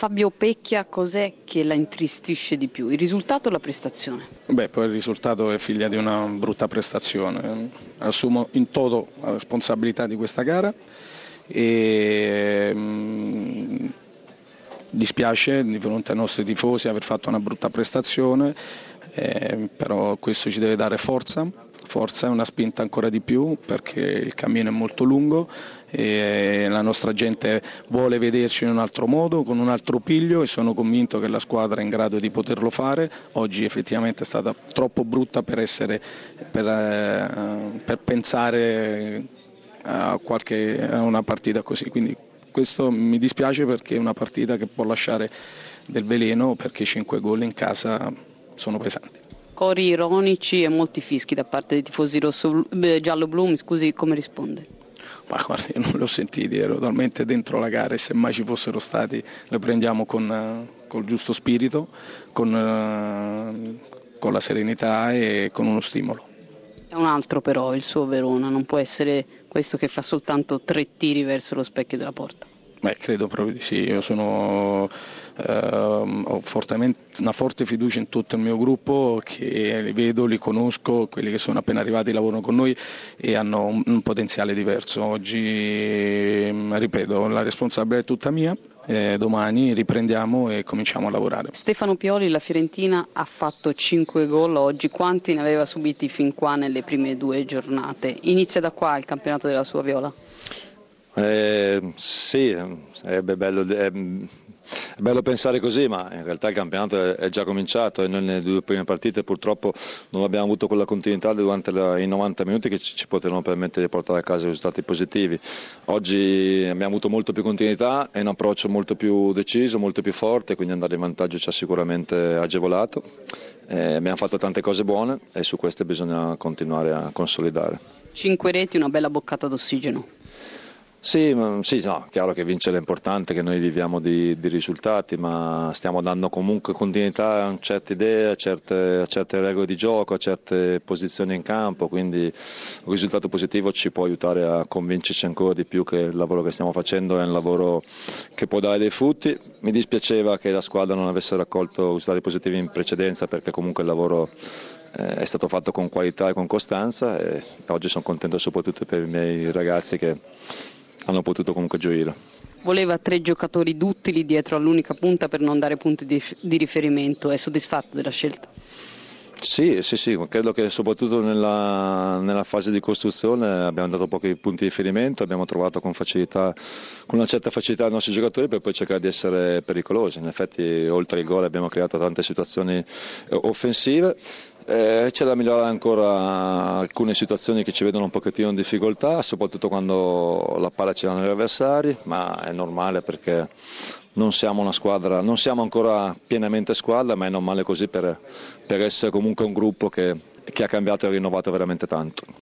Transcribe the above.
Fabio Pecchia, cos'è che la intristisce di più? Il risultato o la prestazione? Beh, poi il risultato è figlia di una brutta prestazione. Assumo in toto la responsabilità di questa gara e mm, dispiace di fronte ai nostri tifosi aver fatto una brutta prestazione, eh, però questo ci deve dare forza forza e una spinta ancora di più perché il cammino è molto lungo e la nostra gente vuole vederci in un altro modo, con un altro piglio e sono convinto che la squadra è in grado di poterlo fare. Oggi effettivamente è stata troppo brutta per, essere, per, eh, per pensare a, qualche, a una partita così. Quindi questo mi dispiace perché è una partita che può lasciare del veleno perché 5 gol in casa sono pesanti cori ironici e molti fischi da parte dei tifosi giallo-blu, mi scusi come risponde? Ma guarda, io non li ho sentiti, ero talmente dentro la gara e se mai ci fossero stati le prendiamo con, eh, il giusto spirito, con, eh, con la serenità e con uno stimolo. È un altro però il suo Verona, non può essere questo che fa soltanto tre tiri verso lo specchio della porta. Beh, credo proprio di sì, io sono, eh, ho una forte fiducia in tutto il mio gruppo che li vedo, li conosco, quelli che sono appena arrivati lavorano con noi e hanno un, un potenziale diverso. Oggi, mm, ripeto, la responsabilità è tutta mia, eh, domani riprendiamo e cominciamo a lavorare. Stefano Pioli, la Fiorentina ha fatto 5 gol oggi, quanti ne aveva subiti fin qua nelle prime due giornate? Inizia da qua il campionato della sua viola? Eh, sì, è bello, è, è bello, pensare così, ma in realtà il campionato è, già cominciato e noi nelle due prime partite purtroppo non abbiamo avuto quella continuità durante la, i 90 minuti che ci, ci potevano permettere di portare a casa risultati positivi. Oggi abbiamo avuto molto più continuità e un approccio molto più deciso, molto più forte, quindi andare in vantaggio ci ha sicuramente agevolato. Eh, abbiamo fatto tante cose buone e su queste bisogna continuare a consolidare. Cinque reti, una bella boccata d'ossigeno. Sì, sì no, chiaro che vincere è importante, che noi viviamo di, di, risultati, ma stiamo dando comunque continuità a certe idee, a certe, a certe, regole di gioco, a certe posizioni in campo, quindi un risultato positivo ci può aiutare a convincerci ancora di più che il lavoro che stiamo facendo è un lavoro che può dare dei frutti. Mi dispiaceva che la squadra non avesse raccolto risultati positivi in precedenza perché comunque il lavoro eh, è stato fatto con qualità e con costanza e oggi sono contento soprattutto per i miei ragazzi che hanno potuto comunque gioire. Voleva tre giocatori duttili dietro all'unica punta per non dare punti di, di riferimento, è soddisfatto della scelta? Sì, sì, sì, credo che soprattutto nella, nella, fase di costruzione abbiamo dato pochi punti di riferimento, abbiamo trovato con, facilità, con una certa facilità i nostri giocatori per poi cercare di essere pericolosi. In effetti oltre ai gol abbiamo creato tante situazioni eh, offensive. Eh, c'è da migliorare ancora alcune situazioni che ci vedono un pochettino in difficoltà, soprattutto quando la palla ce l'hanno gli avversari, ma è normale perché non siamo una squadra, non siamo ancora pienamente squadra, ma è normale così per, per essere comunque un gruppo che, che ha cambiato e rinnovato veramente tanto.